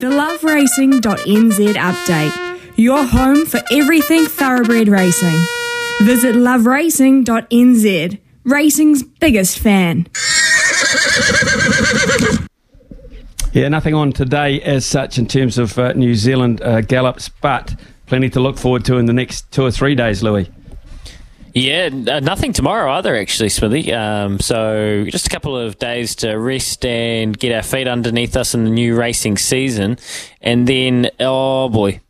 The loveracing.nz update. Your home for everything thoroughbred racing. Visit loveracing.nz, racing's biggest fan. Yeah, nothing on today as such in terms of uh, New Zealand uh, gallops, but plenty to look forward to in the next two or three days, Louis. Yeah, uh, nothing tomorrow either, actually, Smithy. Um, so just a couple of days to rest and get our feet underneath us in the new racing season. And then, oh boy,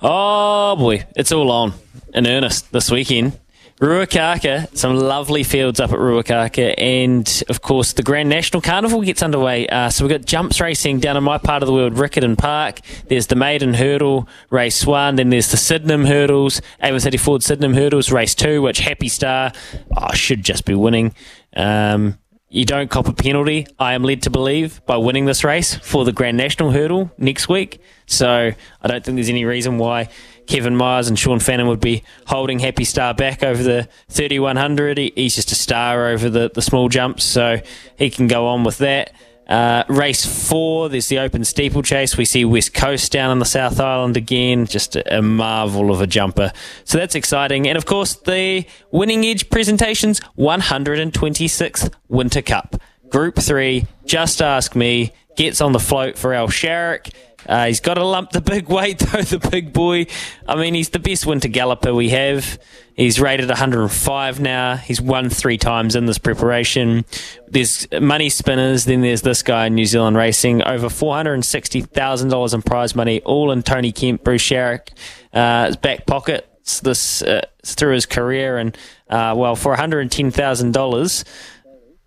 oh boy, it's all on in earnest this weekend. Ruakaka, some lovely fields up at Ruakaka, and of course the Grand National Carnival gets underway. Uh, so we've got jumps racing down in my part of the world, Riccarton Park. There's the Maiden Hurdle, race one. Then there's the Sydenham Hurdles, Avon City Ford Sydenham Hurdles, race two, which Happy Star oh, should just be winning. Um, you don't cop a penalty, I am led to believe, by winning this race for the Grand National Hurdle next week. So I don't think there's any reason why Kevin Myers and Sean Fannin would be holding Happy Star back over the 3100. He's just a star over the, the small jumps, so he can go on with that. Uh, race four, there's the open steeplechase. We see West Coast down on the South Island again. Just a, a, marvel of a jumper. So that's exciting. And of course, the Winning Edge presentations 126th Winter Cup. Group three, Just Ask Me, gets on the float for Al Sharrock. Uh, he's got to lump the big weight, though, the big boy. I mean, he's the best winter galloper we have. He's rated 105 now. He's won three times in this preparation. There's money spinners. Then there's this guy in New Zealand racing. Over $460,000 in prize money, all in Tony Kemp, Bruce Sharrock, uh, his back pocket. This uh, through his career, and uh, well, for $110,000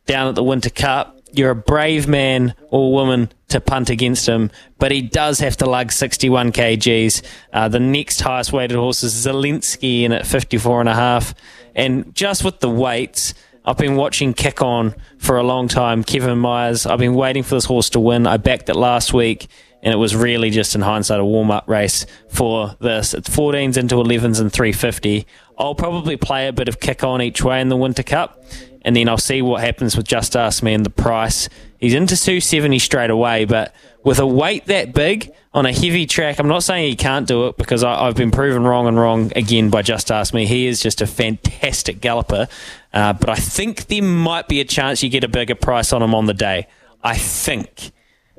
down at the Winter Cup, you're a brave man or woman to punt against him, but he does have to lug 61 kgs. Uh, the next highest weighted horse is Zelensky in at 54 and a half. And just with the weights, I've been watching Kick On for a long time. Kevin Myers, I've been waiting for this horse to win. I backed it last week, and it was really just in hindsight a warm up race for this. It's 14s into 11s and 350. I'll probably play a bit of Kick On each way in the Winter Cup and then I'll see what happens with Just Ask Me and the price. He's into 270 straight away, but with a weight that big on a heavy track, I'm not saying he can't do it because I, have been proven wrong and wrong again by Just Ask Me. He is just a fantastic galloper, uh, but I think there might be a chance you get a bigger price on him on the day. I think.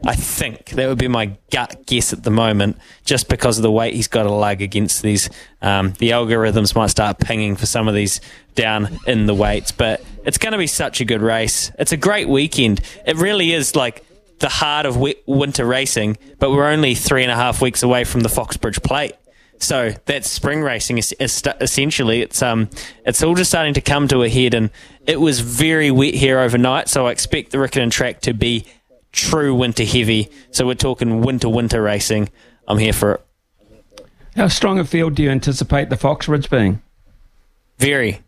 I think that would be my gut guess at the moment, just because of the weight he's got to lug against these. Um, the algorithms might start pinging for some of these down in the weights, but it's going to be such a good race. It's a great weekend. It really is like the heart of winter racing, but we're only three and a half weeks away from the Foxbridge Plate. So that's spring racing. Essentially, it's um, it's all just starting to come to a head, and it was very wet here overnight. So I expect the Riccarton track to be true winter heavy. So we're talking winter winter racing. I'm here for it. How strong a field do you anticipate the Foxbridge being? Very,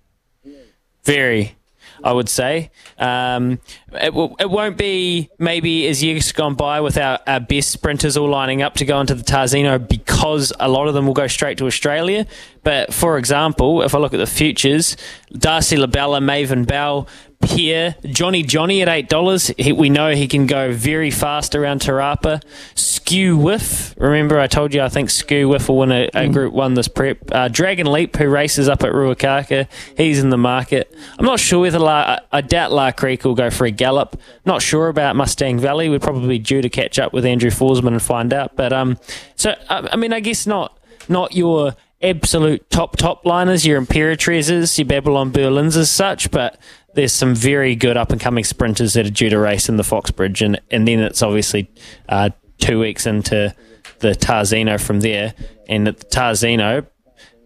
very. I would say. Um, it, w- it won't be maybe as years gone by with our, our best sprinters all lining up to go into the Tarzino because a lot of them will go straight to Australia. But for example, if I look at the futures, Darcy Labella, Maven Bell, here. Johnny Johnny at eight dollars. We know he can go very fast around Te Rapa. Skew Wiff. Remember, I told you I think Skew Wiff will win a, a mm. Group One this prep. Uh, Dragon Leap, who races up at Ruakaka, he's in the market. I'm not sure whether La, I doubt La Creek will go for a gallop. Not sure about Mustang Valley. We're probably due to catch up with Andrew Forsman and find out. But um, so I mean, I guess not not your absolute top top liners, your Imperatrizes, your Babylon Berlins as such, but there's some very good up and coming sprinters that are due to race in the Foxbridge, and and then it's obviously uh, two weeks into the Tarzino from there, and at the Tarzino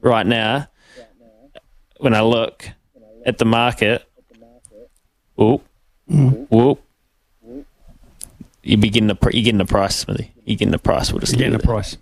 right now, when I look at the market, whoop, whoop, you begin the you're getting the price, Smithy. You're getting the price. We'll just you're getting the price.